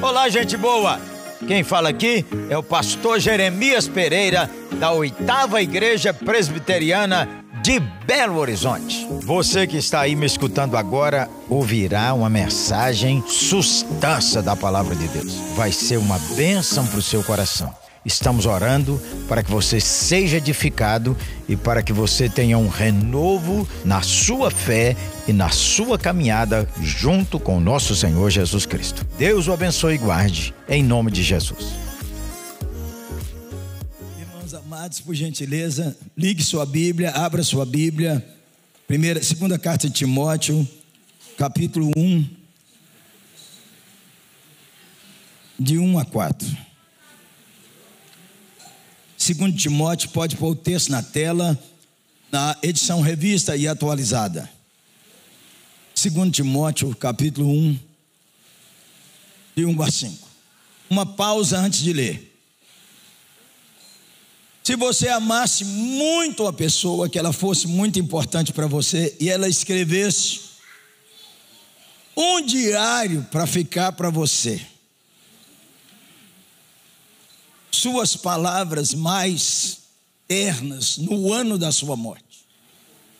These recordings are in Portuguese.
Olá, gente boa! Quem fala aqui é o pastor Jeremias Pereira, da oitava Igreja Presbiteriana de Belo Horizonte. Você que está aí me escutando agora ouvirá uma mensagem sustância da palavra de Deus. Vai ser uma bênção para o seu coração. Estamos orando para que você seja edificado e para que você tenha um renovo na sua fé e na sua caminhada junto com o nosso Senhor Jesus Cristo. Deus o abençoe e guarde, em nome de Jesus. Irmãos amados, por gentileza, ligue sua Bíblia, abra sua Bíblia. Primeira, segunda carta de Timóteo, capítulo 1, de 1 a 4. Segundo Timóteo, pode pôr o texto na tela, na edição revista e atualizada. Segundo Timóteo, capítulo 1, de 1 a 5. Uma pausa antes de ler. Se você amasse muito a pessoa, que ela fosse muito importante para você, e ela escrevesse um diário para ficar para você, suas palavras mais ternas no ano da sua morte.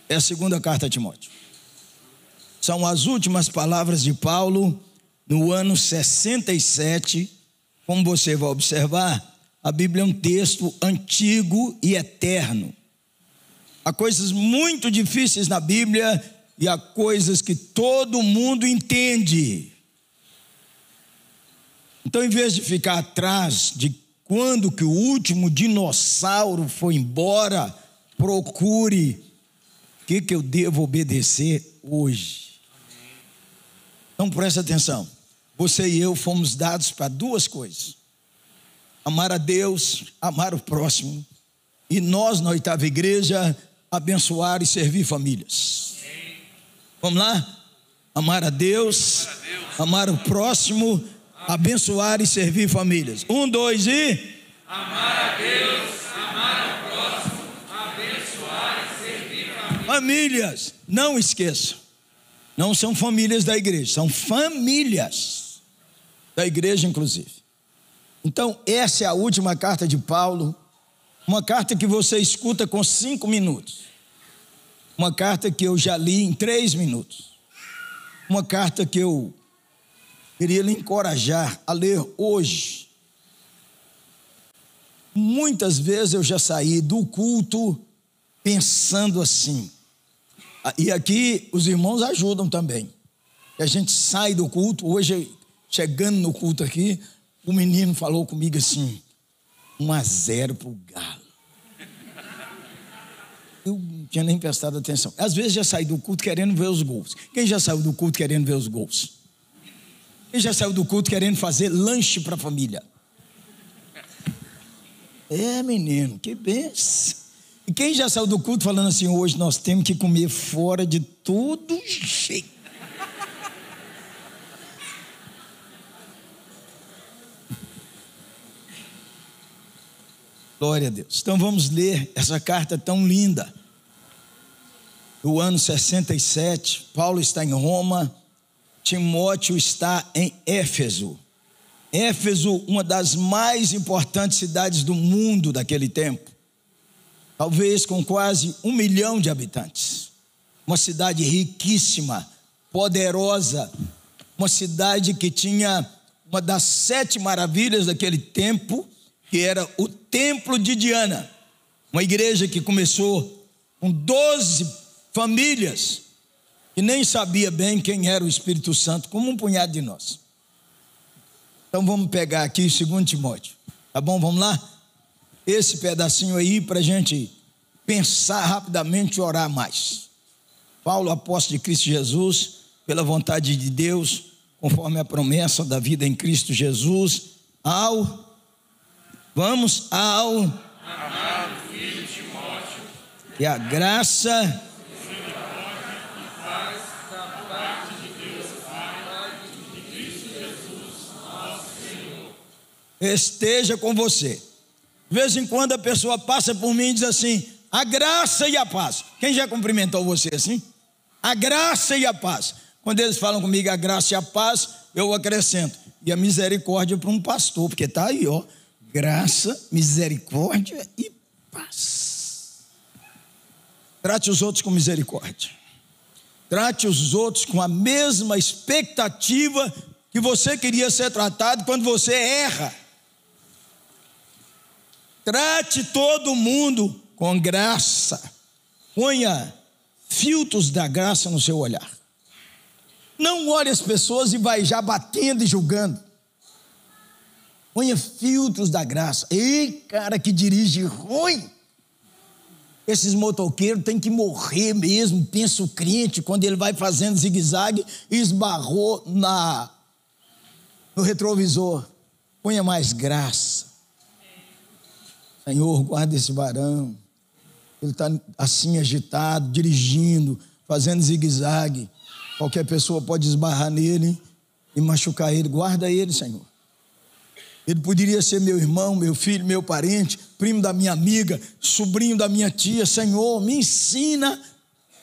É a segunda carta a Timóteo. São as últimas palavras de Paulo no ano 67. Como você vai observar, a Bíblia é um texto antigo e eterno. Há coisas muito difíceis na Bíblia e há coisas que todo mundo entende. Então, em vez de ficar atrás de quando que o último dinossauro foi embora, procure o que, que eu devo obedecer hoje. Então preste atenção. Você e eu fomos dados para duas coisas: amar a Deus, amar o próximo, e nós, na oitava igreja, abençoar e servir famílias. Vamos lá? Amar a Deus, amar o próximo abençoar e servir famílias. Um, dois e. Amar a Deus, amar o próximo, abençoar e servir famílias. Famílias, não esqueça. Não são famílias da igreja, são famílias da igreja, inclusive. Então, essa é a última carta de Paulo, uma carta que você escuta com cinco minutos, uma carta que eu já li em três minutos, uma carta que eu Queria lhe encorajar a ler hoje. Muitas vezes eu já saí do culto pensando assim. E aqui os irmãos ajudam também. a gente sai do culto, hoje, chegando no culto aqui, o menino falou comigo assim: 1 a 0 para o Galo. Eu não tinha nem prestado atenção. Às vezes já saí do culto querendo ver os gols. Quem já saiu do culto querendo ver os gols? Quem já saiu do culto querendo fazer lanche para a família? É, menino, que benção. E quem já saiu do culto falando assim, hoje nós temos que comer fora de todo jeito. Glória a Deus. Então vamos ler essa carta tão linda. Do ano 67, Paulo está em Roma Timóteo está em Éfeso. Éfeso, uma das mais importantes cidades do mundo daquele tempo, talvez com quase um milhão de habitantes. Uma cidade riquíssima, poderosa, uma cidade que tinha uma das sete maravilhas daquele tempo, que era o Templo de Diana, uma igreja que começou com doze famílias e nem sabia bem quem era o Espírito Santo, como um punhado de nós. Então vamos pegar aqui 2 Timóteo, tá bom? Vamos lá? Esse pedacinho aí para a gente pensar rapidamente e orar mais. Paulo, apóstolo de Cristo Jesus, pela vontade de Deus, conforme a promessa da vida em Cristo Jesus, ao, vamos ao, amado filho Timóteo, que a graça esteja com você. De vez em quando a pessoa passa por mim e diz assim: a graça e a paz. Quem já cumprimentou você assim? A graça e a paz. Quando eles falam comigo a graça e a paz, eu acrescento. E a misericórdia para um pastor, porque está aí, ó. Graça, misericórdia e paz. Trate os outros com misericórdia. Trate os outros com a mesma expectativa que você queria ser tratado quando você erra. Trate todo mundo com graça. Ponha filtros da graça no seu olhar. Não olhe as pessoas e vai já batendo e julgando. Ponha filtros da graça. Ei, cara que dirige ruim. Esses motoqueiros têm que morrer mesmo, pensa o crente, quando ele vai fazendo zigue-zague e esbarrou na, no retrovisor. Ponha mais graça. Senhor, guarda esse varão. Ele está assim agitado, dirigindo, fazendo zigue-zague. Qualquer pessoa pode esbarrar nele e machucar ele. Guarda ele, Senhor. Ele poderia ser meu irmão, meu filho, meu parente, primo da minha amiga, sobrinho da minha tia. Senhor, me ensina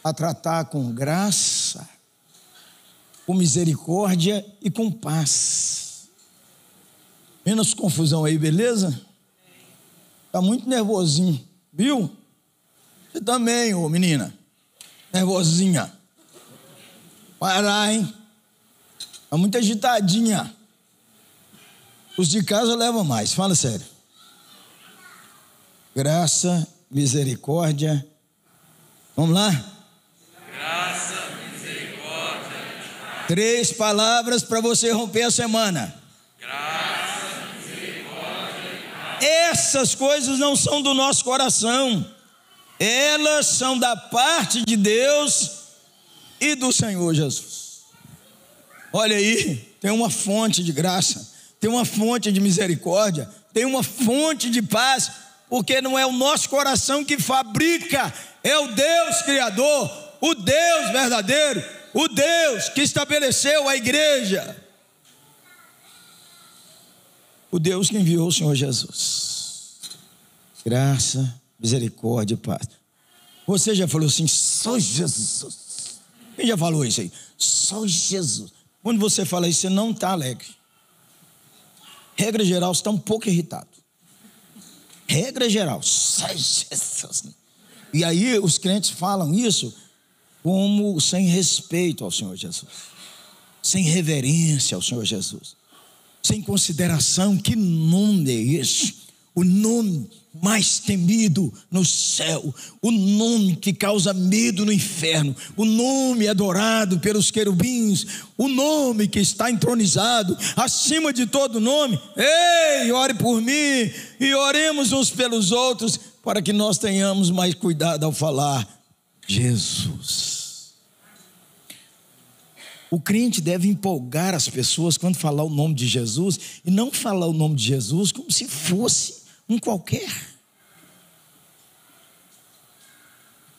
a tratar com graça, com misericórdia e com paz. Menos confusão aí, beleza? Está muito nervosinho, viu? Você também, ô menina. Nervosinha. Parar, hein? Está muito agitadinha. Os de casa levam mais, fala sério. Graça, misericórdia. Vamos lá? Graça, misericórdia. Três palavras para você romper a semana. Graça, misericórdia. Essas coisas não são do nosso coração, elas são da parte de Deus e do Senhor Jesus. Olha aí, tem uma fonte de graça tem uma fonte de misericórdia, tem uma fonte de paz, porque não é o nosso coração que fabrica, é o Deus Criador, o Deus verdadeiro, o Deus que estabeleceu a igreja, o Deus que enviou o Senhor Jesus. Graça, misericórdia e paz. Você já falou assim, só Jesus. Quem já falou isso aí? Só Jesus. Quando você fala isso, você não está alegre regra geral, está um pouco irritado. Regra geral, sai Jesus. E aí os crentes falam isso como sem respeito ao Senhor Jesus, sem reverência ao Senhor Jesus, sem consideração. Que nome é esse? O nome mais temido no céu, o nome que causa medo no inferno, o nome adorado pelos querubins, o nome que está entronizado acima de todo nome. Ei, ore por mim e oremos uns pelos outros para que nós tenhamos mais cuidado ao falar Jesus. O crente deve empolgar as pessoas quando falar o nome de Jesus e não falar o nome de Jesus como se fosse um qualquer.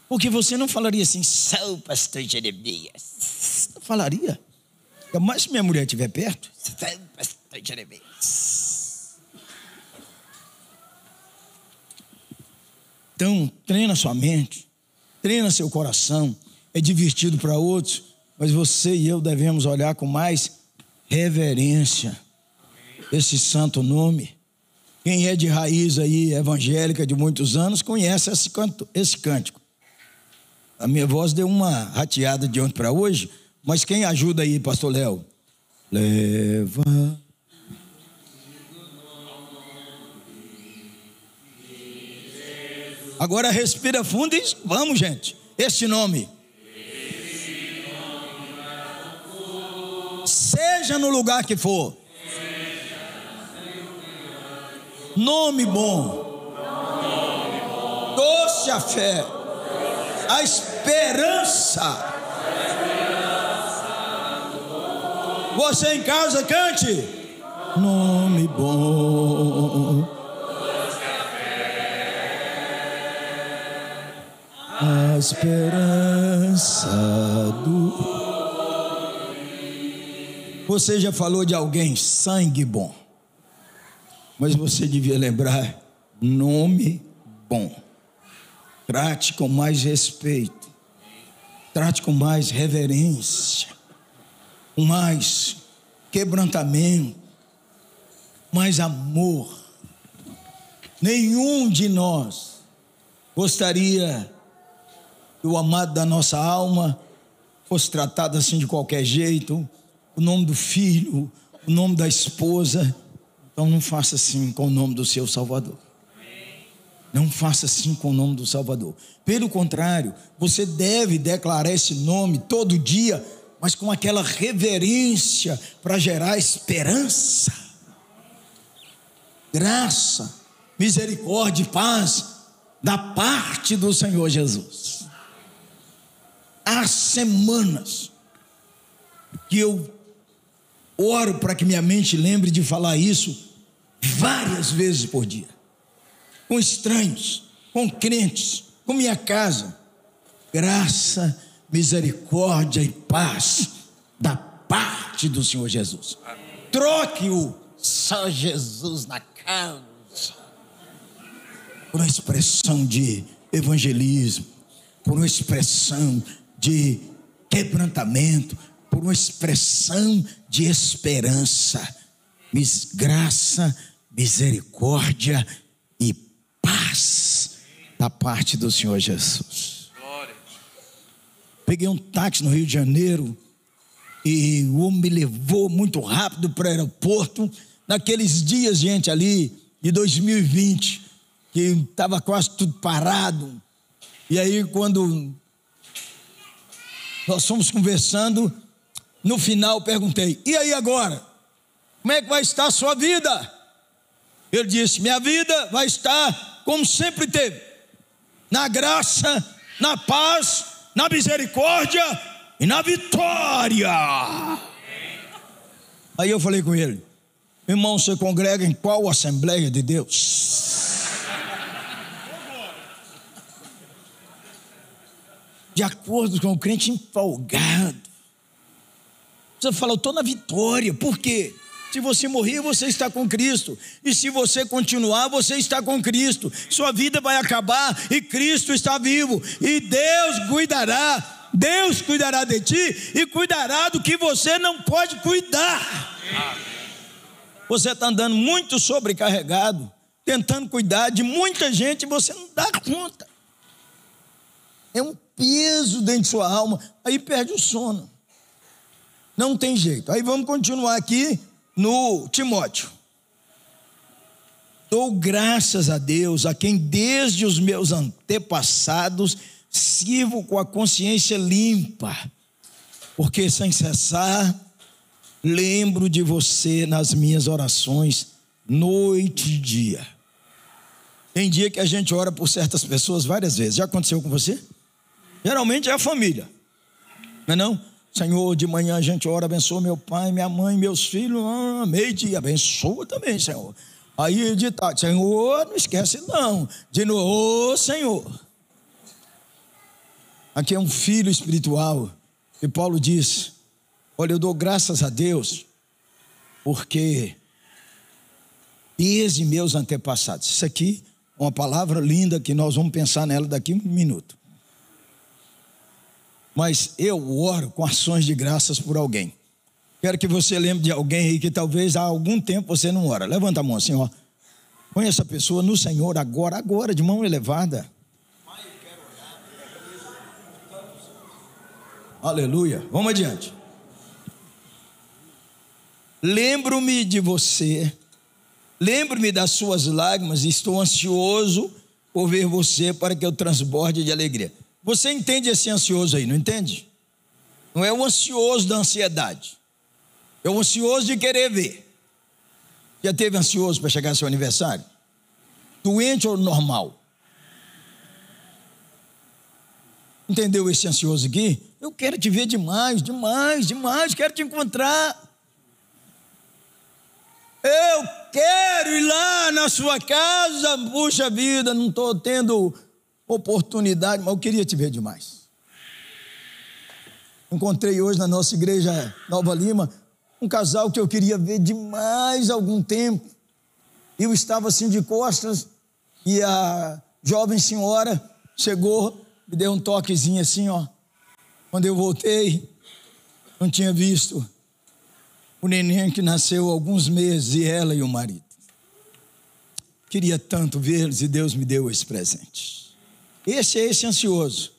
Porque você não falaria assim, sou pastor Jeremias. Não falaria. Ainda mais se minha mulher estiver perto. Sou pastor Jeremias. Então, treina sua mente, treina seu coração. É divertido para outros, mas você e eu devemos olhar com mais reverência esse santo nome quem é de raiz aí evangélica de muitos anos conhece esse, canto, esse cântico. A minha voz deu uma rateada de ontem para hoje, mas quem ajuda aí, pastor Léo? Leva. Agora respira fundo e vamos, gente. Este nome. Seja no lugar que for. Nome bom. Doce a fé. A esperança. Você em casa cante. Nome bom. A esperança do. Você já falou de alguém sangue bom mas você devia lembrar nome bom. Trate com mais respeito, trate com mais reverência, com mais quebrantamento, mais amor. Nenhum de nós gostaria que o amado da nossa alma fosse tratado assim de qualquer jeito, o nome do filho, o nome da esposa. Então não faça assim com o nome do seu Salvador. Não faça assim com o nome do Salvador. Pelo contrário, você deve declarar esse nome todo dia, mas com aquela reverência para gerar esperança, graça, misericórdia e paz da parte do Senhor Jesus. Há semanas que eu oro para que minha mente lembre de falar isso várias vezes por dia com estranhos, com crentes, com minha casa. Graça, misericórdia e paz da parte do Senhor Jesus. Troque o só Jesus na casa por uma expressão de evangelismo, por uma expressão de quebrantamento, por uma expressão de esperança, graça, misericórdia e paz da parte do Senhor Jesus. Peguei um táxi no Rio de Janeiro e o homem me levou muito rápido para o aeroporto. Naqueles dias, gente, ali de 2020, que estava quase tudo parado. E aí, quando nós fomos conversando, no final perguntei: e aí agora? Como é que vai estar a sua vida? Ele disse: minha vida vai estar como sempre teve, na graça, na paz, na misericórdia e na vitória. Aí eu falei com ele, irmão, você congrega em qual Assembleia de Deus? De acordo com o crente empolgado. Você fala, eu estou na vitória, por quê? Se você morrer, você está com Cristo. E se você continuar, você está com Cristo. Sua vida vai acabar e Cristo está vivo. E Deus cuidará. Deus cuidará de ti e cuidará do que você não pode cuidar. Você está andando muito sobrecarregado, tentando cuidar de muita gente e você não dá conta. É um peso dentro de sua alma. Aí perde o sono. Não tem jeito. Aí vamos continuar aqui no Timóteo. Dou graças a Deus, a quem desde os meus antepassados sirvo com a consciência limpa, porque sem cessar lembro de você nas minhas orações, noite e dia. Tem dia que a gente ora por certas pessoas várias vezes. Já aconteceu com você? Geralmente é a família, não é não? Senhor, de manhã a gente ora, abençoa meu pai, minha mãe, meus filhos, ah, meio-dia, abençoa também, Senhor. Aí de tarde, Senhor, não esquece não. De novo, Senhor. Aqui é um filho espiritual. E Paulo diz: Olha, eu dou graças a Deus, porque desde meus antepassados. Isso aqui é uma palavra linda que nós vamos pensar nela daqui a um minuto mas eu oro com ações de graças por alguém. Quero que você lembre de alguém aí que talvez há algum tempo você não ora. Levanta a mão assim, ó. Põe essa pessoa no Senhor agora, agora, de mão elevada. Aleluia. Vamos adiante. Lembro-me de você, lembro-me das suas lágrimas estou ansioso por ver você para que eu transborde de alegria. Você entende esse ansioso aí, não entende? Não é o ansioso da ansiedade. É o ansioso de querer ver. Já teve ansioso para chegar seu aniversário? Doente ou normal? Entendeu esse ansioso aqui? Eu quero te ver demais, demais, demais, quero te encontrar. Eu quero ir lá na sua casa, puxa vida, não estou tendo oportunidade, mas eu queria te ver demais. Encontrei hoje na nossa igreja Nova Lima um casal que eu queria ver demais algum tempo. Eu estava assim de costas e a jovem senhora chegou, me deu um toquezinho assim, ó. Quando eu voltei, não tinha visto o neném que nasceu há alguns meses, e ela e o marido. Queria tanto vê-los e Deus me deu esse presente. Esse é esse ansioso.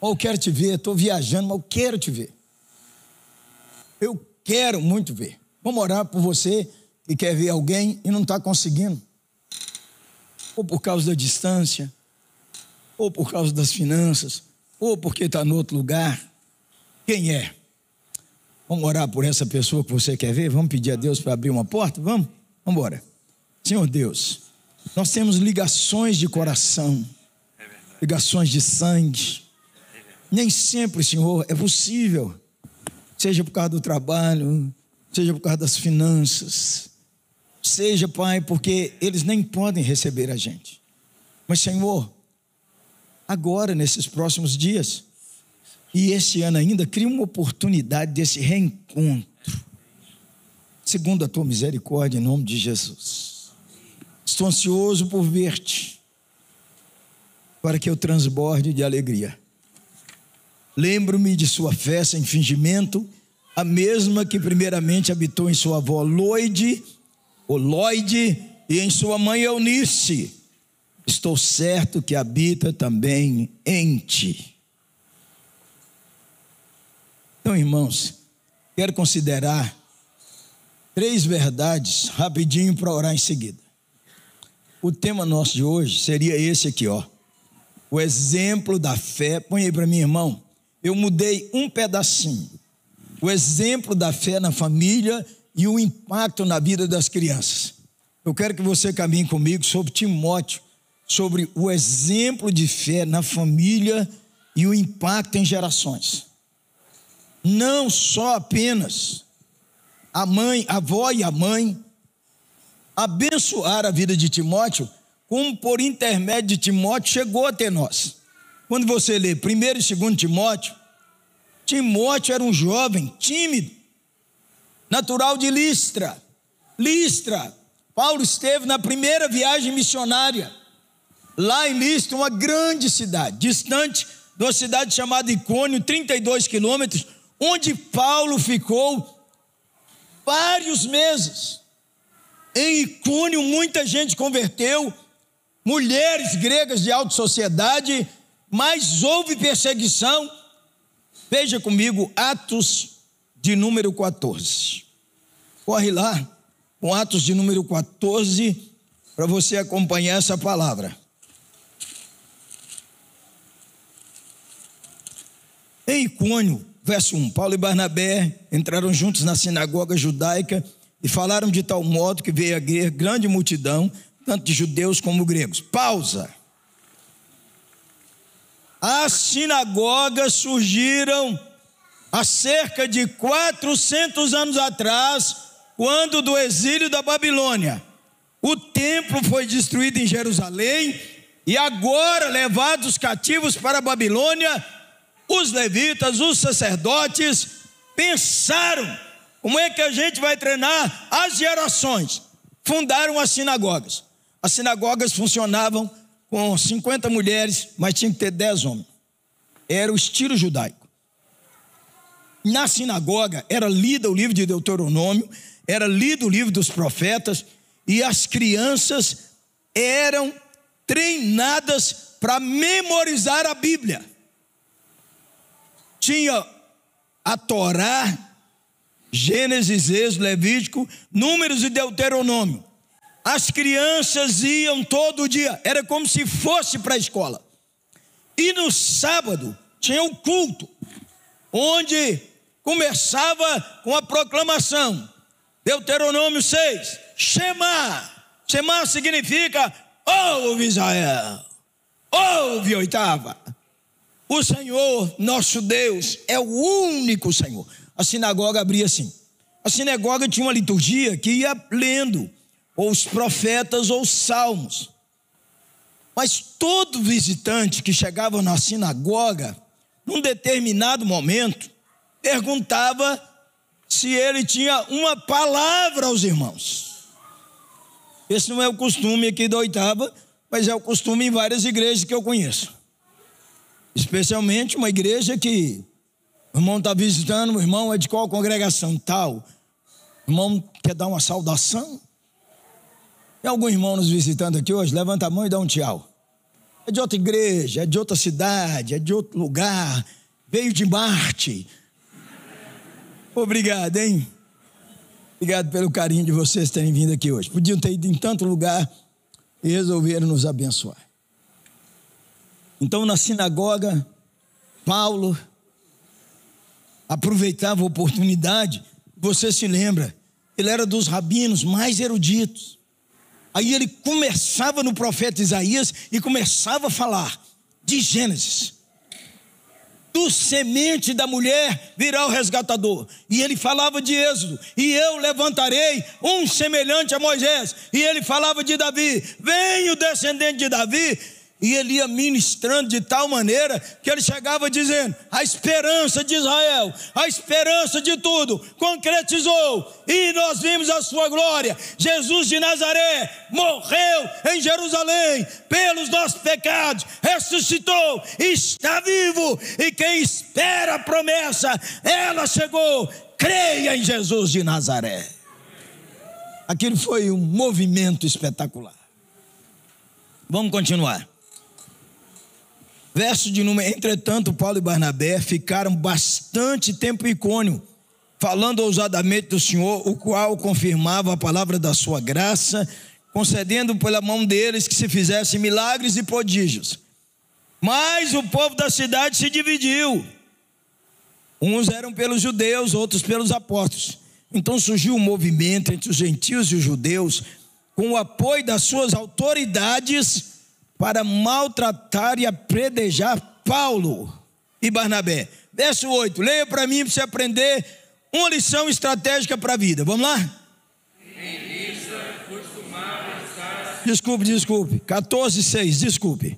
Oh, eu quero te ver, estou viajando, mas eu quero te ver. Eu quero muito ver. Vamos orar por você que quer ver alguém e não está conseguindo. Ou por causa da distância, ou por causa das finanças, ou porque está em outro lugar. Quem é? Vamos orar por essa pessoa que você quer ver? Vamos pedir a Deus para abrir uma porta? Vamos? Vamos embora. Senhor Deus, nós temos ligações de coração, ligações de sangue. Nem sempre, Senhor, é possível, seja por causa do trabalho, seja por causa das finanças, seja, Pai, porque eles nem podem receber a gente. Mas, Senhor, agora, nesses próximos dias, e esse ano ainda, cria uma oportunidade desse reencontro, segundo a tua misericórdia, em nome de Jesus. Estou ansioso por ver-te, para que eu transborde de alegria. Lembro-me de sua fé sem fingimento, a mesma que primeiramente habitou em sua avó Loide, ou Loide, e em sua mãe Eunice. Estou certo que habita também em ti. Então, irmãos, quero considerar três verdades rapidinho para orar em seguida. O tema nosso de hoje seria esse aqui, ó. O exemplo da fé. Põe aí para mim, irmão. Eu mudei um pedacinho. O exemplo da fé na família e o impacto na vida das crianças. Eu quero que você caminhe comigo sobre Timóteo, sobre o exemplo de fé na família e o impacto em gerações. Não só apenas a mãe, a avó e a mãe abençoar a vida de Timóteo, como por intermédio de Timóteo chegou até nós. Quando você lê 1 e 2 Timóteo, Timóteo era um jovem tímido, natural de Listra. Listra, Paulo esteve na primeira viagem missionária, lá em Listra, uma grande cidade, distante de uma cidade chamada Icônio, 32 quilômetros, onde Paulo ficou vários meses. Em Icônio, muita gente converteu, mulheres gregas de alta sociedade, mas houve perseguição. Veja comigo Atos de número 14. Corre lá, com Atos de número 14, para você acompanhar essa palavra. Em Icônio, verso 1, Paulo e Barnabé entraram juntos na sinagoga judaica e falaram de tal modo que veio a grande multidão, tanto de judeus como gregos. Pausa. As sinagogas surgiram há cerca de 400 anos atrás, quando do exílio da Babilônia. O templo foi destruído em Jerusalém e agora levados cativos para a Babilônia, os levitas, os sacerdotes pensaram como é que a gente vai treinar as gerações. Fundaram as sinagogas. As sinagogas funcionavam com 50 mulheres, mas tinha que ter 10 homens. Era o estilo judaico. Na sinagoga era lido o livro de Deuteronômio, era lido o livro dos profetas, e as crianças eram treinadas para memorizar a Bíblia. Tinha a Torá, Gênesis, Êxodo, Levítico, Números e Deuteronômio. As crianças iam todo dia, era como se fosse para a escola. E no sábado tinha o culto, onde começava com a proclamação. Deuteronômio 6, Shema. Shema significa ouve Israel, ouve oitava. O Senhor, nosso Deus, é o único Senhor. A sinagoga abria assim. A sinagoga tinha uma liturgia que ia lendo ou os profetas ou os salmos. Mas todo visitante que chegava na sinagoga, num determinado momento, perguntava se ele tinha uma palavra aos irmãos. Esse não é o costume aqui da oitava, mas é o costume em várias igrejas que eu conheço. Especialmente uma igreja que o irmão está visitando, o irmão é de qual congregação? Tal. Irmão, quer dar uma saudação? Tem algum irmão nos visitando aqui hoje? Levanta a mão e dá um tchau. É de outra igreja, é de outra cidade, é de outro lugar, veio de Marte. Obrigado, hein? Obrigado pelo carinho de vocês terem vindo aqui hoje. Podiam ter ido em tanto lugar e resolveram nos abençoar. Então, na sinagoga, Paulo aproveitava a oportunidade, você se lembra, ele era dos rabinos mais eruditos. Aí ele começava no profeta Isaías e começava a falar de Gênesis. Do semente da mulher virá o resgatador. E ele falava de Êxodo. E eu levantarei um semelhante a Moisés. E ele falava de Davi. Vem o descendente de Davi e ele ia ministrando de tal maneira que ele chegava dizendo: a esperança de Israel, a esperança de tudo, concretizou, e nós vimos a sua glória. Jesus de Nazaré morreu em Jerusalém pelos nossos pecados, ressuscitou, está vivo, e quem espera a promessa, ela chegou. Creia em Jesus de Nazaré. Aquilo foi um movimento espetacular. Vamos continuar. Verso de número: Entretanto, Paulo e Barnabé ficaram bastante tempo em Icônio, falando ousadamente do Senhor, o qual confirmava a palavra da sua graça, concedendo pela mão deles que se fizessem milagres e prodígios. Mas o povo da cidade se dividiu. Uns eram pelos judeus, outros pelos apóstolos. Então surgiu um movimento entre os gentios e os judeus, com o apoio das suas autoridades para maltratar e apredejar Paulo e Barnabé. Verso 8, leia para mim para você aprender uma lição estratégica para a vida. Vamos lá? Desculpe, desculpe. 14, 6, desculpe.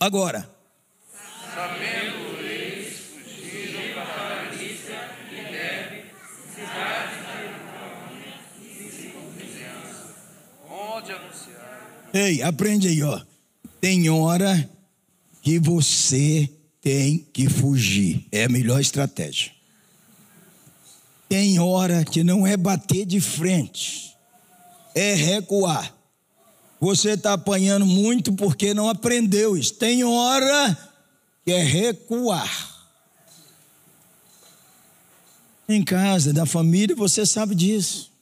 Agora. Sabendo eles, fugiram para a Lícia e Deve, cidades de onde anunciaram Ei, aprende aí, ó. Tem hora que você tem que fugir. É a melhor estratégia. Tem hora que não é bater de frente, é recuar. Você está apanhando muito porque não aprendeu isso. Tem hora que é recuar. Em casa, da família, você sabe disso.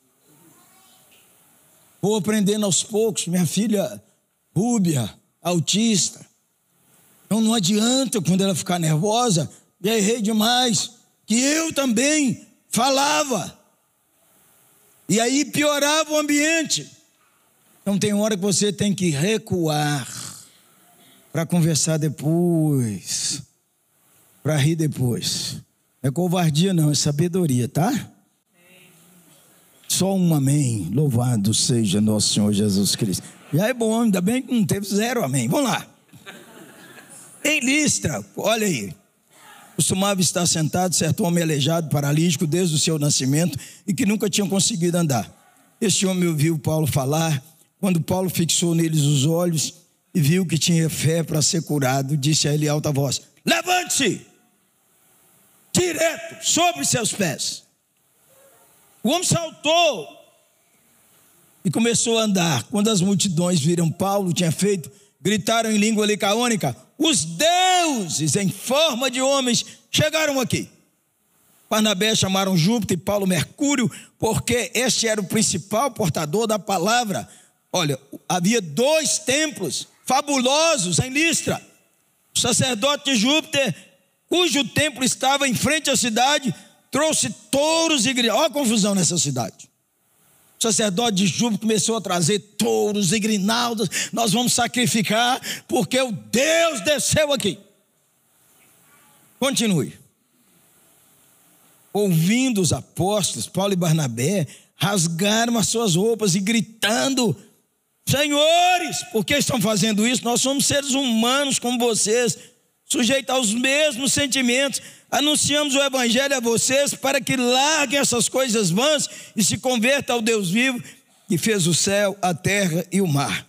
Vou aprendendo aos poucos. Minha filha Rúbia, autista. Então não adianta quando ela ficar nervosa, já errei demais, que eu também falava. E aí piorava o ambiente. Então tem hora que você tem que recuar para conversar depois, para rir depois. É covardia, não, é sabedoria, tá? Só um amém. Louvado seja nosso Senhor Jesus Cristo. Já é bom, ainda bem que não teve zero amém. Vamos lá. Em Listra, olha aí. Costumava estar sentado certo homem aleijado, paralítico, desde o seu nascimento e que nunca tinha conseguido andar. Este homem ouviu Paulo falar. Quando Paulo fixou neles os olhos e viu que tinha fé para ser curado, disse a ele alta voz: Levante-se, direto, sobre seus pés. O homem saltou e começou a andar. Quando as multidões viram Paulo tinha feito, gritaram em língua licaônica: Os deuses em forma de homens chegaram aqui. Barnabé chamaram Júpiter e Paulo Mercúrio, porque este era o principal portador da palavra. Olha, havia dois templos fabulosos em Listra. O sacerdote de Júpiter, cujo templo estava em frente à cidade, trouxe touros e grinaldas. Olha a confusão nessa cidade. O sacerdote de Júbilo começou a trazer touros e grinaldas. Nós vamos sacrificar, porque o Deus desceu aqui. Continue. Ouvindo os apóstolos, Paulo e Barnabé, rasgaram as suas roupas e gritando: Senhores, por que estão fazendo isso? Nós somos seres humanos como vocês, sujeitos aos mesmos sentimentos Anunciamos o Evangelho a vocês para que larguem essas coisas vãs e se convertam ao Deus vivo que fez o céu, a terra e o mar.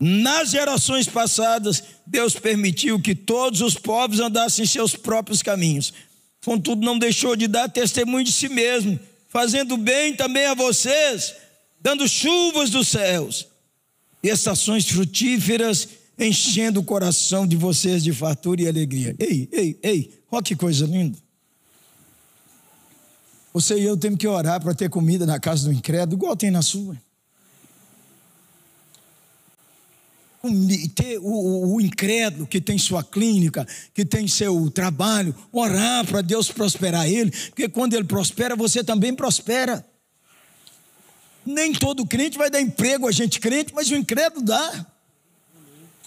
Nas gerações passadas, Deus permitiu que todos os povos andassem seus próprios caminhos. Contudo, não deixou de dar testemunho de si mesmo, fazendo bem também a vocês, dando chuvas dos céus e estações frutíferas, enchendo o coração de vocês de fartura e alegria. Ei, ei, ei, olha que coisa linda. Você e eu temos que orar para ter comida na casa do incrédulo, igual tem na sua. ter o, o, o, incrédulo que tem sua clínica, que tem seu trabalho, orar para Deus prosperar ele, porque quando ele prospera, você também prospera. Nem todo crente vai dar emprego a gente crente, mas o incrédulo dá.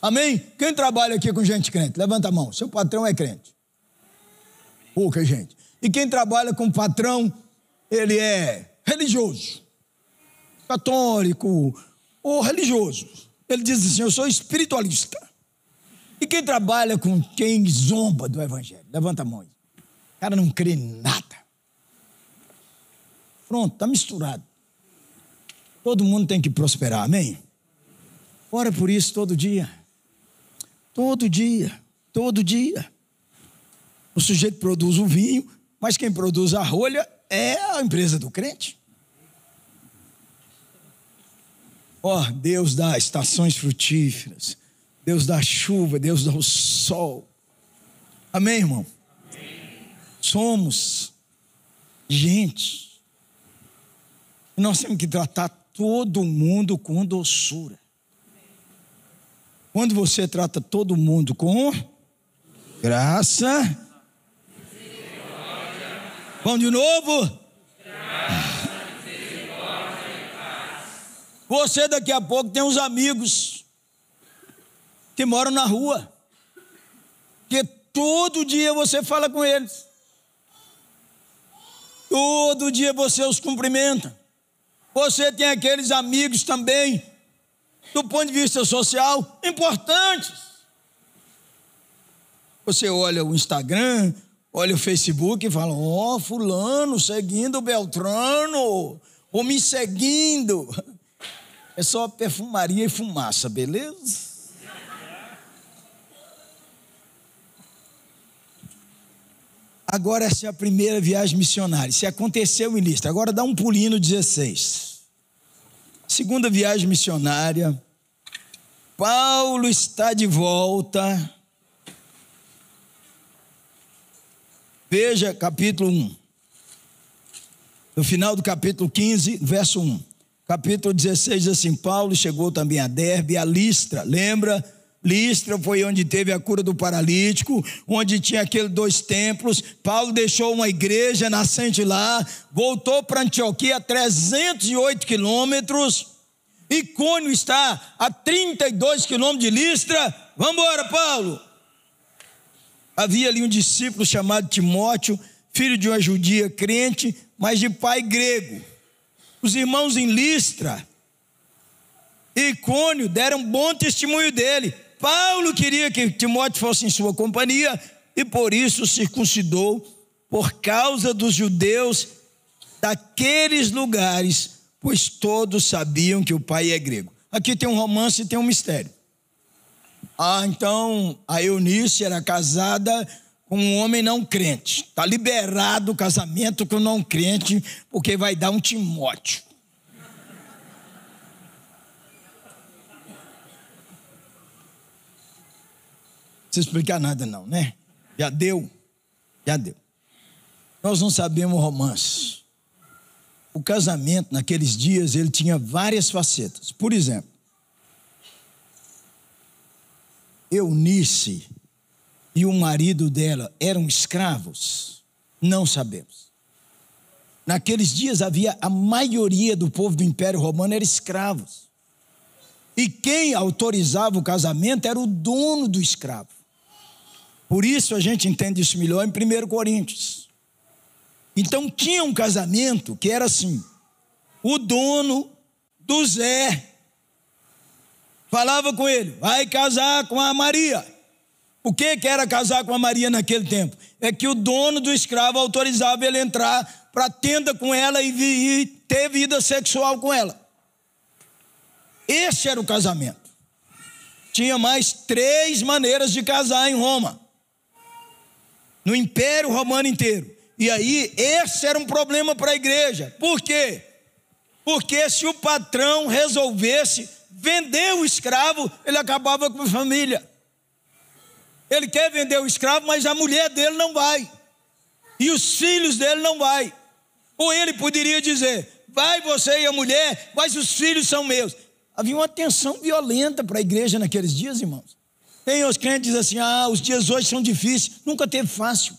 Amém? Quem trabalha aqui com gente crente? Levanta a mão. Seu patrão é crente. Pouca gente. E quem trabalha com patrão, ele é religioso, católico ou religioso. Ele diz assim: Eu sou espiritualista. E quem trabalha com quem zomba do Evangelho? Levanta a mão. O cara não crê em nada. Pronto, está misturado. Todo mundo tem que prosperar, amém? Ora por isso todo dia. Todo dia. Todo dia. O sujeito produz o vinho, mas quem produz a rolha é a empresa do crente. Ó, oh, Deus dá estações frutíferas, Deus dá chuva, Deus dá o sol. Amém, irmão? Amém. Somos gente. Nós temos que tratar todo mundo com doçura. Quando você trata todo mundo com graça. Vamos de novo? Você daqui a pouco tem uns amigos que moram na rua, que todo dia você fala com eles, todo dia você os cumprimenta. Você tem aqueles amigos também, do ponto de vista social, importantes. Você olha o Instagram, olha o Facebook e fala: Ó, oh, Fulano seguindo Beltrano, ou me seguindo. É só perfumaria e fumaça, beleza? Agora essa é a primeira viagem missionária. Se aconteceu em lista, agora dá um pulinho no 16. Segunda viagem missionária. Paulo está de volta. Veja capítulo 1. No final do capítulo 15, verso 1 capítulo 16 diz assim: Paulo chegou também a Derbe, a Listra, lembra? Listra foi onde teve a cura do paralítico, onde tinha aqueles dois templos. Paulo deixou uma igreja nascente lá, voltou para Antioquia, 308 quilômetros. Icônio está a 32 quilômetros de Listra. Vamos embora, Paulo. Havia ali um discípulo chamado Timóteo, filho de uma judia crente, mas de pai grego. Os irmãos em Listra e Icônio deram bom testemunho dele. Paulo queria que Timóteo fosse em sua companhia e por isso circuncidou por causa dos judeus daqueles lugares, pois todos sabiam que o pai é grego. Aqui tem um romance e tem um mistério. Ah, então a Eunice era casada com um homem não crente. Está liberado o casamento com não crente, porque vai dar um Timóteo. Não precisa explicar nada, não, né? Já deu. Já deu. Nós não sabemos romance. O casamento, naqueles dias, ele tinha várias facetas. Por exemplo, Eunice e o marido dela eram escravos? Não sabemos. Naqueles dias havia a maioria do povo do Império Romano era escravos. E quem autorizava o casamento era o dono do escravo. Por isso a gente entende isso melhor em 1 Coríntios. Então tinha um casamento que era assim: o dono do Zé falava com ele, vai casar com a Maria. O que, que era casar com a Maria naquele tempo? É que o dono do escravo autorizava ele entrar para a tenda com ela e, e ter vida sexual com ela. Esse era o casamento. Tinha mais três maneiras de casar em Roma. No Império Romano inteiro. E aí, esse era um problema para a igreja. Por quê? Porque se o patrão resolvesse vender o escravo, ele acabava com a família. Ele quer vender o escravo, mas a mulher dele não vai. E os filhos dele não vai. Ou ele poderia dizer: vai você e a mulher, mas os filhos são meus. Havia uma tensão violenta para a igreja naqueles dias, irmãos. Tem os crentes assim: ah, os dias hoje são difíceis. Nunca teve fácil.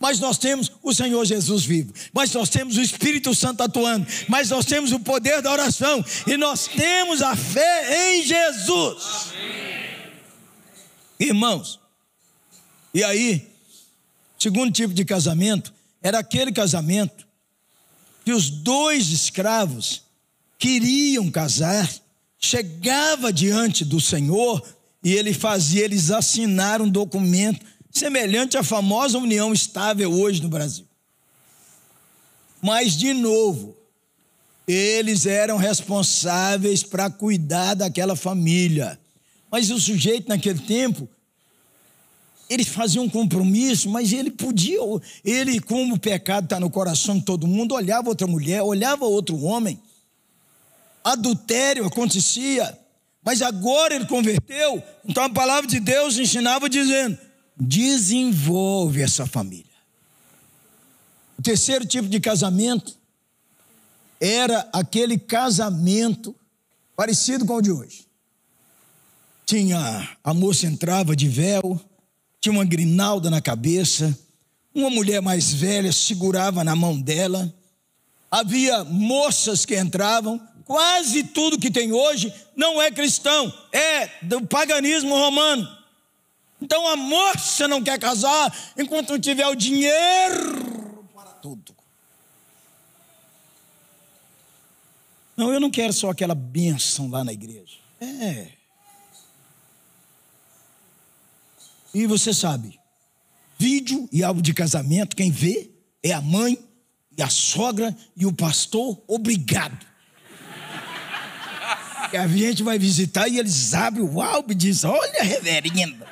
Mas nós temos o Senhor Jesus vivo, mas nós temos o Espírito Santo atuando, mas nós temos o poder da oração e nós temos a fé em Jesus. Amém. Irmãos, e aí, segundo tipo de casamento, era aquele casamento que os dois escravos queriam casar, chegava diante do Senhor e ele fazia eles assinar um documento semelhante à famosa união estável hoje no Brasil. Mas, de novo, eles eram responsáveis para cuidar daquela família. Mas o sujeito, naquele tempo, ele fazia um compromisso, mas ele podia, ele, como o pecado está no coração de todo mundo, olhava outra mulher, olhava outro homem. Adultério acontecia, mas agora ele converteu. Então a palavra de Deus ensinava dizendo: desenvolve essa família. O terceiro tipo de casamento era aquele casamento parecido com o de hoje. Tinha a moça entrava de véu, tinha uma grinalda na cabeça, uma mulher mais velha segurava na mão dela, havia moças que entravam, quase tudo que tem hoje não é cristão, é do paganismo romano. Então a moça não quer casar enquanto não tiver o dinheiro para tudo. Não, eu não quero só aquela bênção lá na igreja. É. E você sabe, vídeo e álbum de casamento, quem vê é a mãe e a sogra e o pastor, obrigado. E a gente vai visitar e eles abrem o álbum e dizem: Olha, reverenda.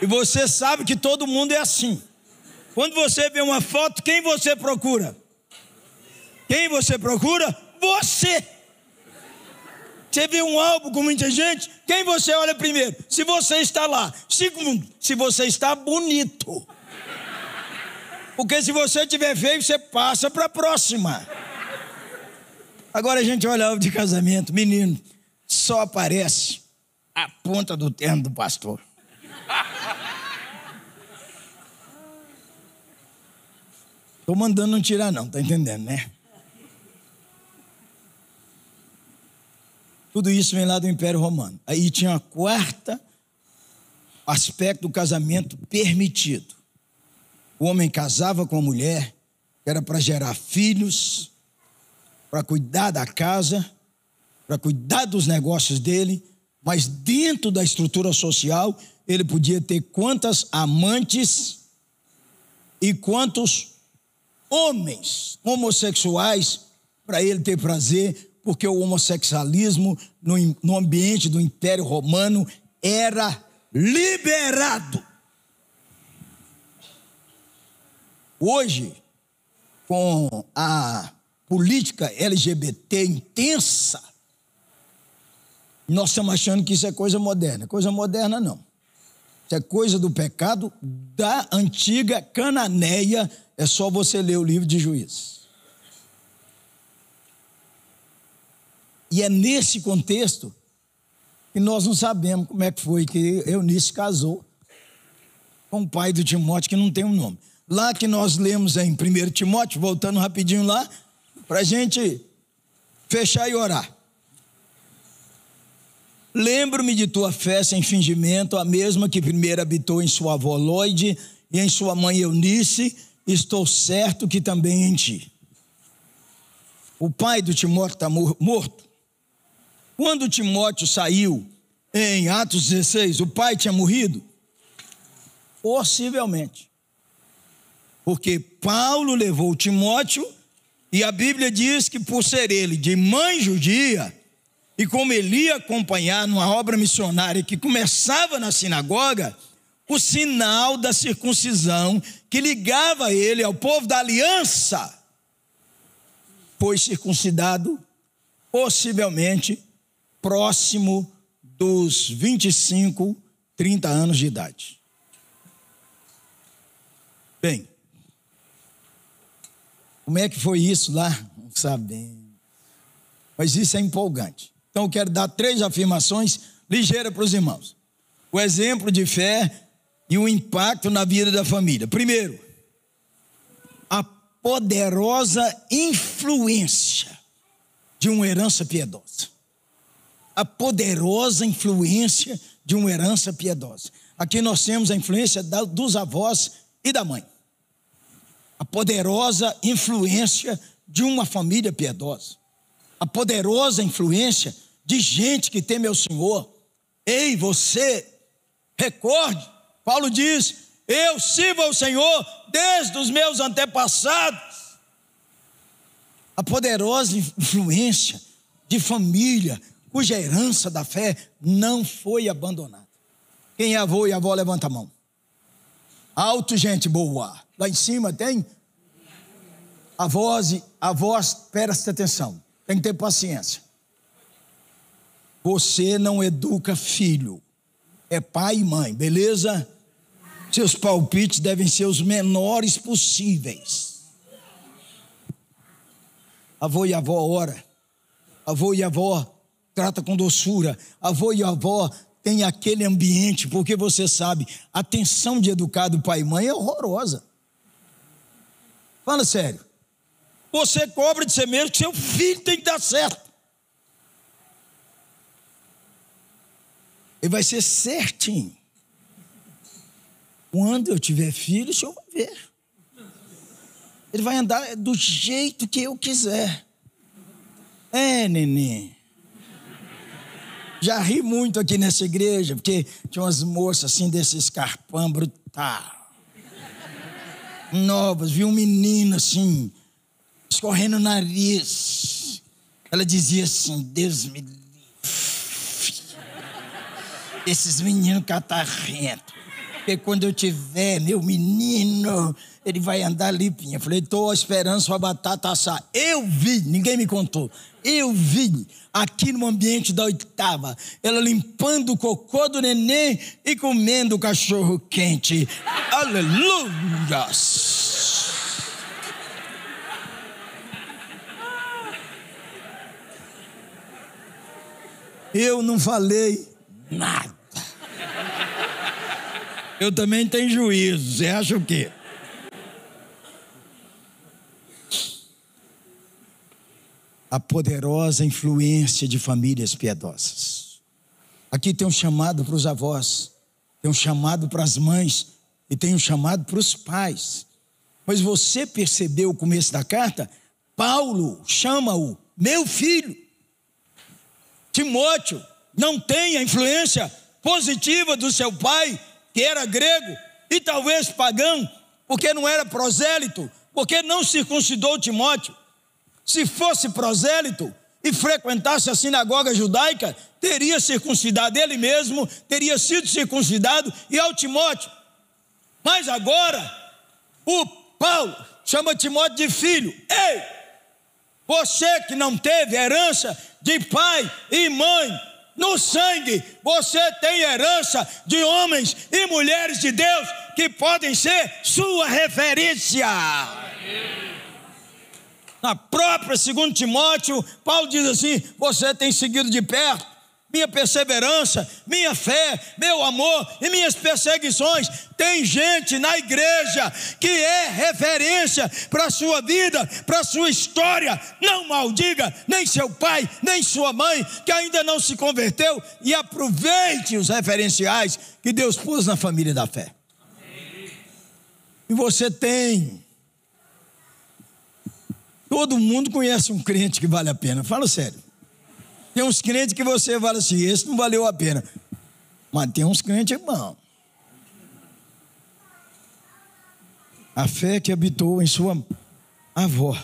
E você sabe que todo mundo é assim. Quando você vê uma foto, quem você procura? Quem você procura? Você. Você vê um álbum com muita gente, quem você olha primeiro? Se você está lá. Segundo, se você está bonito. Porque se você tiver feio, você passa para a próxima. Agora a gente olha álbum de casamento, menino, só aparece a ponta do terno do pastor. Estou mandando não tirar, não, tá entendendo, né? Tudo isso vem lá do Império Romano. Aí tinha a quarta aspecto do casamento permitido. O homem casava com a mulher, era para gerar filhos, para cuidar da casa, para cuidar dos negócios dele, mas dentro da estrutura social, ele podia ter quantas amantes e quantos homens homossexuais para ele ter prazer, porque o homossexualismo no, no ambiente do Império Romano era liberado. Hoje, com a política LGBT intensa, nós estamos achando que isso é coisa moderna. Coisa moderna não. É coisa do pecado da antiga Cananeia é só você ler o livro de Juízes. E é nesse contexto que nós não sabemos como é que foi que Eunice casou com o pai do Timóteo, que não tem um nome. Lá que nós lemos em 1 Timóteo, voltando rapidinho lá, para a gente fechar e orar. Lembro-me de tua fé sem fingimento, a mesma que primeiro habitou em sua avó Lloyd e em sua mãe Eunice, estou certo que também em ti. O pai do Timóteo está morto. Quando Timóteo saiu em Atos 16, o pai tinha morrido? Possivelmente. Porque Paulo levou Timóteo e a Bíblia diz que por ser ele de mãe judia, e como ele ia acompanhar numa obra missionária que começava na sinagoga, o sinal da circuncisão que ligava ele ao povo da aliança, foi circuncidado possivelmente próximo dos 25, 30 anos de idade. Bem, como é que foi isso lá? Não sabemos. Mas isso é empolgante. Então eu quero dar três afirmações ligeiras para os irmãos. O exemplo de fé e o impacto na vida da família. Primeiro, a poderosa influência de uma herança piedosa. A poderosa influência de uma herança piedosa. Aqui nós temos a influência dos avós e da mãe. A poderosa influência de uma família piedosa. A poderosa influência de gente que teme ao Senhor. Ei, você, recorde, Paulo diz: Eu sirvo ao Senhor desde os meus antepassados. A poderosa influência de família, cuja herança da fé não foi abandonada. Quem é avô e avó, levanta a mão. Alto, gente boa. Lá em cima tem a voz, a voz, presta atenção. Tem que ter paciência. Você não educa filho, é pai e mãe, beleza? Seus palpites devem ser os menores possíveis. Avô e avó ora. Avô e avó trata com doçura. Avô e avó tem aquele ambiente, porque você sabe, a tensão de educar do pai e mãe é horrorosa. Fala sério. Você cobra de ser mesmo que seu filho tem que dar certo. Ele vai ser certinho. Quando eu tiver filho, o senhor vai ver. Ele vai andar do jeito que eu quiser. É, neném. Já ri muito aqui nessa igreja, porque tinha umas moças assim desse escarpão brutal. Novas, vi um menino assim, escorrendo o nariz. Ela dizia assim: Deus me livre. Esses meninos catarrentos. Porque quando eu tiver meu menino, ele vai andar limpinho. Eu falei, estou esperando sua batata assar. Eu vi, ninguém me contou. Eu vi aqui no ambiente da oitava, ela limpando o cocô do neném e comendo o cachorro quente. Aleluia! Eu não falei nada. Eu também tenho juízo. Você acha o quê? a poderosa influência de famílias piedosas. Aqui tem um chamado para os avós, tem um chamado para as mães e tem um chamado para os pais. Mas você percebeu o começo da carta? Paulo chama-o meu filho. Timóteo não tem a influência positiva do seu pai, que era grego e talvez pagão, porque não era prosélito, porque não circuncidou Timóteo. Se fosse prosélito e frequentasse a sinagoga judaica, teria circuncidado ele mesmo, teria sido circuncidado e ao Timóteo. Mas agora, o Paulo chama Timóteo de filho. Ei, você que não teve herança de pai e mãe no sangue, você tem herança de homens e mulheres de Deus que podem ser sua referência. Na própria 2 Timóteo, Paulo diz assim: Você tem seguido de perto minha perseverança, minha fé, meu amor e minhas perseguições. Tem gente na igreja que é referência para a sua vida, para a sua história. Não maldiga nem seu pai, nem sua mãe, que ainda não se converteu, e aproveite os referenciais que Deus pôs na família da fé. E você tem Todo mundo conhece um crente que vale a pena. Fala sério. Tem uns crentes que você fala assim, esse não valeu a pena. Mas tem uns crentes bons. A fé que habitou em sua avó.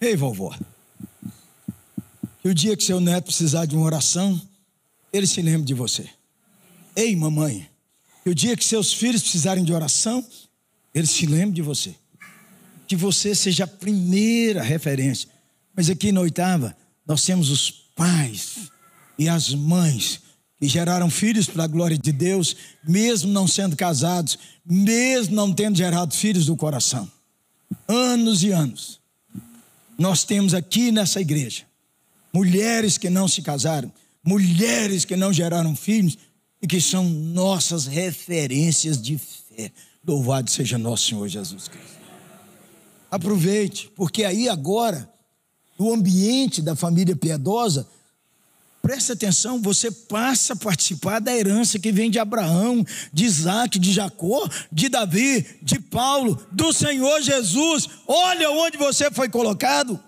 Ei, vovó. E o dia que seu neto precisar de uma oração, ele se lembre de você. Ei, mamãe. Que o dia que seus filhos precisarem de oração, eles se lembrem de você. Que você seja a primeira referência. Mas aqui na oitava, nós temos os pais e as mães que geraram filhos para a glória de Deus, mesmo não sendo casados, mesmo não tendo gerado filhos do coração. Anos e anos. Nós temos aqui nessa igreja mulheres que não se casaram, mulheres que não geraram filhos e que são nossas referências de fé. Louvado seja nosso Senhor Jesus Cristo. Aproveite, porque aí agora, no ambiente da família piedosa, preste atenção, você passa a participar da herança que vem de Abraão, de Isaac, de Jacó, de Davi, de Paulo, do Senhor Jesus. Olha onde você foi colocado.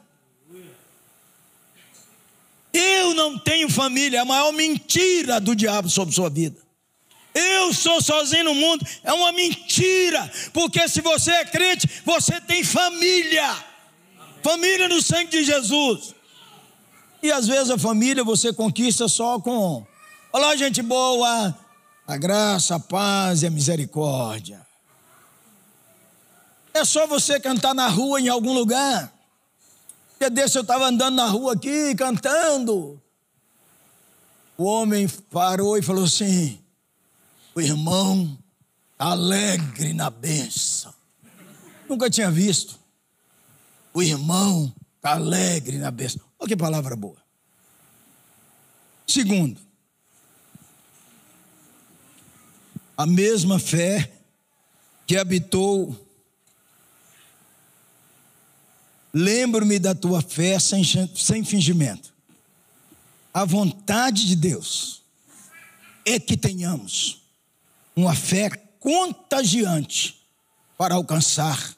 Eu não tenho família, é a maior mentira do diabo sobre sua vida. Eu sou sozinho no mundo, é uma mentira, porque se você é crente, você tem família, família no sangue de Jesus. E às vezes a família você conquista só com, olá, gente boa, a graça, a paz e a misericórdia. É só você cantar na rua em algum lugar. Dia desse eu estava andando na rua aqui, cantando. O homem parou e falou assim: o irmão alegre na benção. Nunca tinha visto. O irmão alegre na benção. Olha que palavra boa. Segundo, a mesma fé que habitou Lembro-me da tua fé sem, sem fingimento. A vontade de Deus é que tenhamos uma fé contagiante para alcançar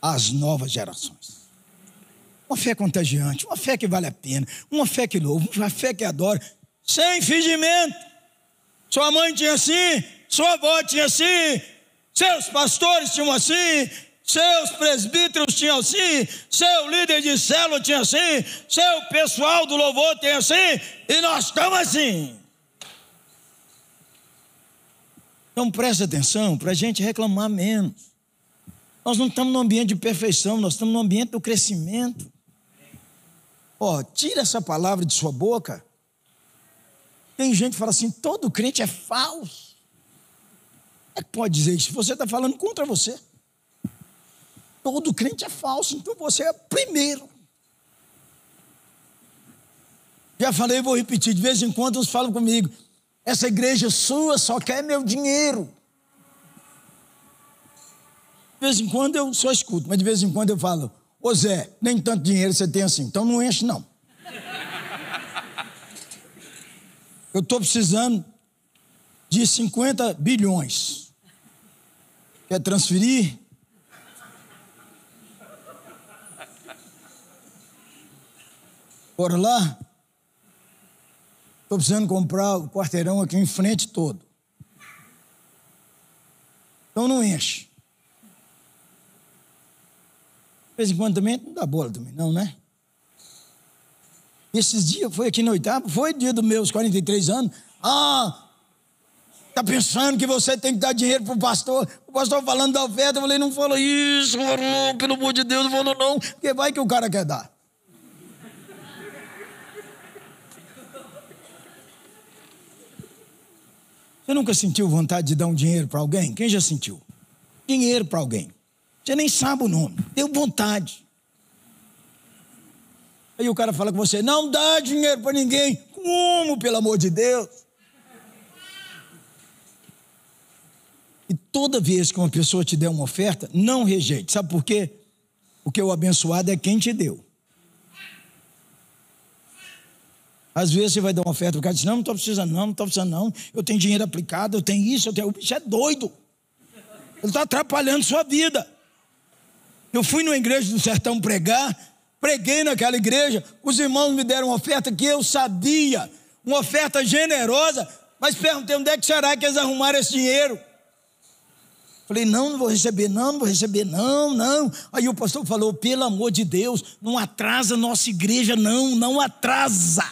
as novas gerações. Uma fé contagiante, uma fé que vale a pena, uma fé que louva, uma fé que adora, sem fingimento. Sua mãe tinha assim, sua avó tinha assim, seus pastores tinham assim, seus presbíteros tinham assim, seu líder de célula tinha assim, seu pessoal do louvor tem assim, e nós estamos assim. Então preste atenção para a gente reclamar menos. Nós não estamos no ambiente de perfeição, nós estamos no ambiente do crescimento. Ó, tira essa palavra de sua boca. Tem gente que fala assim: todo crente é falso. É que pode dizer isso? Você está falando contra você todo crente é falso, então você é primeiro. Já falei, vou repetir, de vez em quando eles falam comigo, essa igreja sua só quer meu dinheiro. De vez em quando eu só escuto, mas de vez em quando eu falo, ô Zé, nem tanto dinheiro você tem assim, então não enche não. Eu estou precisando de 50 bilhões. Quer transferir? Bora lá? Estou precisando comprar o quarteirão aqui em frente todo. Então não enche. De vez em quando também não dá bola também, não, né? Esses dias, foi aqui no oitavo, foi dia dos meus 43 anos. Ah, tá pensando que você tem que dar dinheiro pro pastor? O pastor falando da oferta, eu falei, não fala isso, pelo amor de Deus, falou não, porque vai que o cara quer dar. Você nunca sentiu vontade de dar um dinheiro para alguém? Quem já sentiu? Dinheiro para alguém. Você nem sabe o nome. Deu vontade. Aí o cara fala com você: não dá dinheiro para ninguém. Como, pelo amor de Deus? E toda vez que uma pessoa te der uma oferta, não rejeite. Sabe por quê? Porque o abençoado é quem te deu. Às vezes você vai dar uma oferta, o cara diz: Não, não estou precisando, não, não estou precisando, não. Eu tenho dinheiro aplicado, eu tenho isso, eu tenho. O bicho é doido. Ele está atrapalhando sua vida. Eu fui numa igreja do sertão pregar, preguei naquela igreja, os irmãos me deram uma oferta que eu sabia, uma oferta generosa, mas perguntei onde é que será que eles arrumaram esse dinheiro. Falei, não, não vou receber, não, não vou receber, não, não. Aí o pastor falou, pelo amor de Deus, não atrasa nossa igreja, não, não atrasa.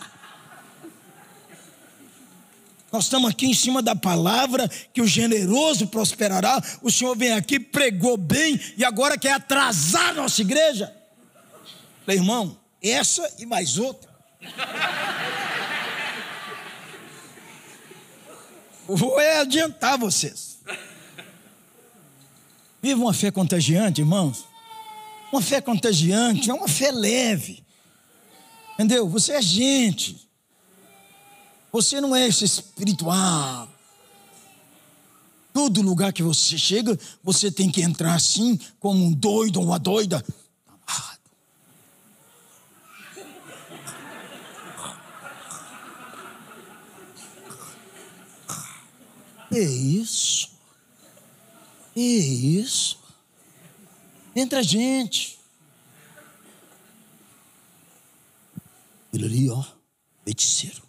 Nós estamos aqui em cima da palavra que o generoso prosperará. O Senhor vem aqui, pregou bem e agora quer atrasar a nossa igreja. Falei, irmão, essa e mais outra. Vou é adiantar vocês. Viva uma fé contagiante, irmãos. Uma fé contagiante, é uma fé leve. Entendeu? Você é gente. Você não é espiritual. Todo lugar que você chega, você tem que entrar assim, como um doido ou uma doida. É isso. É isso. Entra gente. Ele ali, ó, feiticeiro.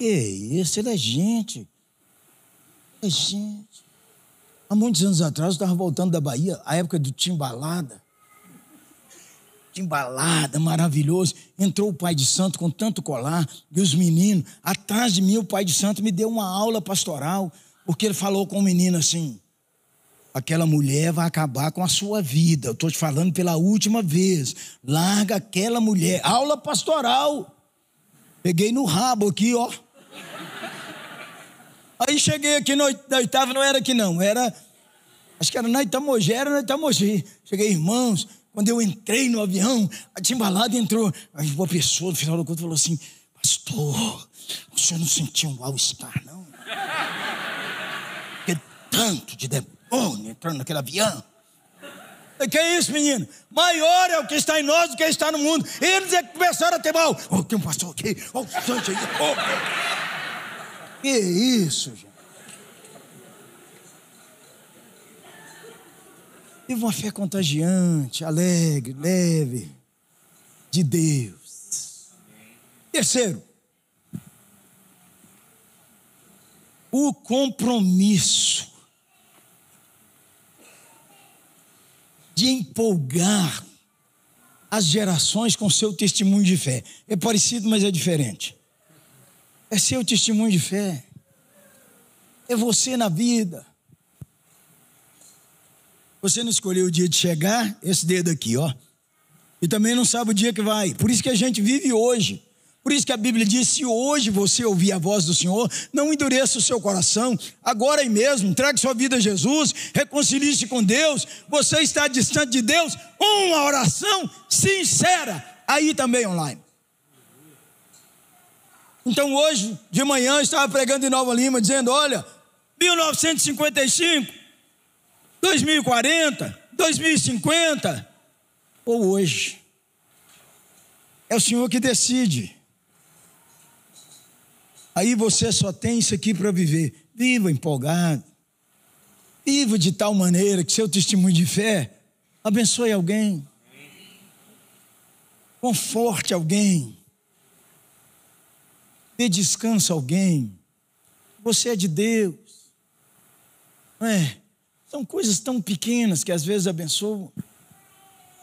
Que isso? Ele é gente. É gente. Há muitos anos atrás, eu estava voltando da Bahia, a época do Timbalada. Timbalada, maravilhoso. Entrou o pai de santo com tanto colar, e os meninos. Atrás de mim, o pai de santo me deu uma aula pastoral, porque ele falou com o menino assim: aquela mulher vai acabar com a sua vida. Eu estou te falando pela última vez. Larga aquela mulher. Aula pastoral. Peguei no rabo aqui, ó. Aí cheguei aqui na oitava, não era aqui não, era. Acho que era na Itamogi, era na Itamogi. Cheguei, irmãos, quando eu entrei no avião, a timbalada entrou. Aí uma pessoa no final do culto falou assim: Pastor, o senhor não sentiu um all-star, não? Que tanto de demônio entrando naquele avião. Que é isso, menino? Maior é o que está em nós do que está no mundo. Eles é que começaram a ter mal. Oh, tem um pastor aqui. Oh, santo aí. Oh. Que isso, gente? Viva uma fé contagiante, alegre, leve, de Deus. Terceiro, o compromisso de empolgar as gerações com seu testemunho de fé. É parecido, mas é diferente. É seu testemunho de fé. É você na vida. Você não escolheu o dia de chegar, esse dedo aqui, ó. E também não sabe o dia que vai. Por isso que a gente vive hoje. Por isso que a Bíblia diz: se hoje você ouvir a voz do Senhor, não endureça o seu coração, agora aí mesmo, entregue sua vida a Jesus, reconcilie-se com Deus. Você está distante de Deus, uma oração sincera, aí também online. Então hoje, de manhã, eu estava pregando em Nova Lima, dizendo: olha, 1955, 2040, 2050 ou hoje. É o Senhor que decide. Aí você só tem isso aqui para viver. Viva empolgado. Viva de tal maneira que seu testemunho de fé abençoe alguém. Conforte alguém. Dê descanso a alguém. Você é de Deus. Não é? São coisas tão pequenas que às vezes abençoam.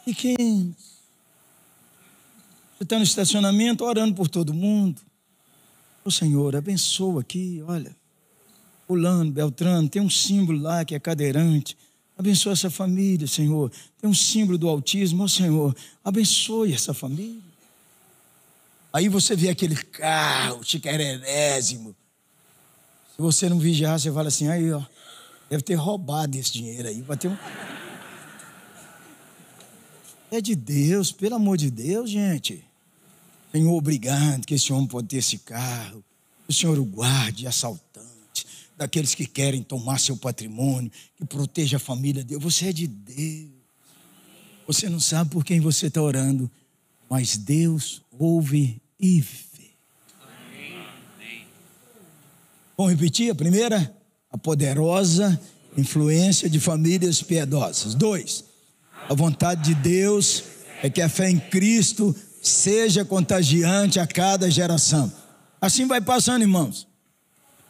Pequenas. Você está no estacionamento orando por todo mundo. Ô Senhor, abençoa aqui, olha. Fulano, Beltrano, tem um símbolo lá que é cadeirante. Abençoa essa família, Senhor. Tem um símbolo do autismo, ó Senhor. Abençoe essa família. Aí você vê aquele carro chiquererésimo. Se você não vigiar, você fala assim, aí, ó. Deve ter roubado esse dinheiro aí. Bateu um... É de Deus, pelo amor de Deus, gente. Senhor, obrigado que esse homem pode ter esse carro. O Senhor o guarde assaltante, daqueles que querem tomar seu patrimônio, que proteja a família dele. Você é de Deus. Você não sabe por quem você está orando, mas Deus ouve e vê. Vamos repetir a primeira? a poderosa influência de famílias piedosas. Dois, a vontade de Deus é que a fé em Cristo seja contagiante a cada geração. Assim vai passando, irmãos.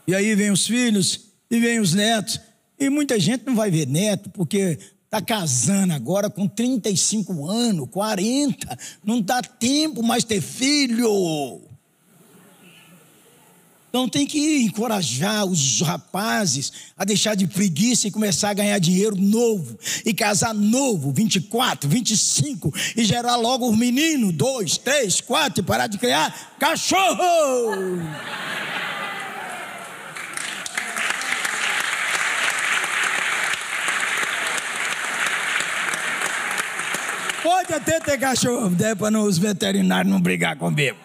E aí vem os filhos e vem os netos. E muita gente não vai ver neto, porque está casando agora com 35 anos, 40. Não dá tempo mais ter filho. Então tem que encorajar os rapazes a deixar de preguiça e começar a ganhar dinheiro novo. E casar novo, 24, 25. E gerar logo os meninos, dois, três, quatro, e parar de criar cachorro. Pode até ter cachorro, né, para os veterinários não brigar comigo.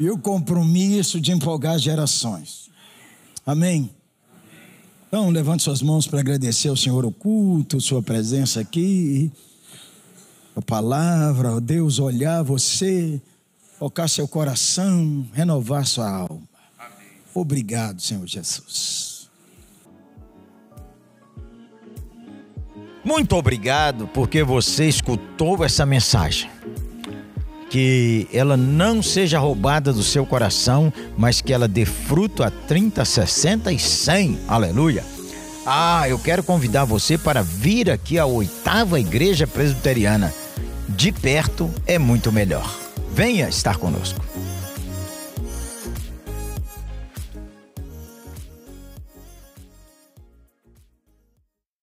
E o compromisso de empolgar gerações. Amém? Então, levante suas mãos para agradecer ao Senhor oculto, sua presença aqui, a palavra, ó Deus, olhar você, tocar seu coração, renovar sua alma. Obrigado, Senhor Jesus. Muito obrigado porque você escutou essa mensagem. Que ela não seja roubada do seu coração, mas que ela dê fruto a 30, 60 e 100. Aleluia. Ah, eu quero convidar você para vir aqui à oitava igreja presbiteriana. De perto é muito melhor. Venha estar conosco.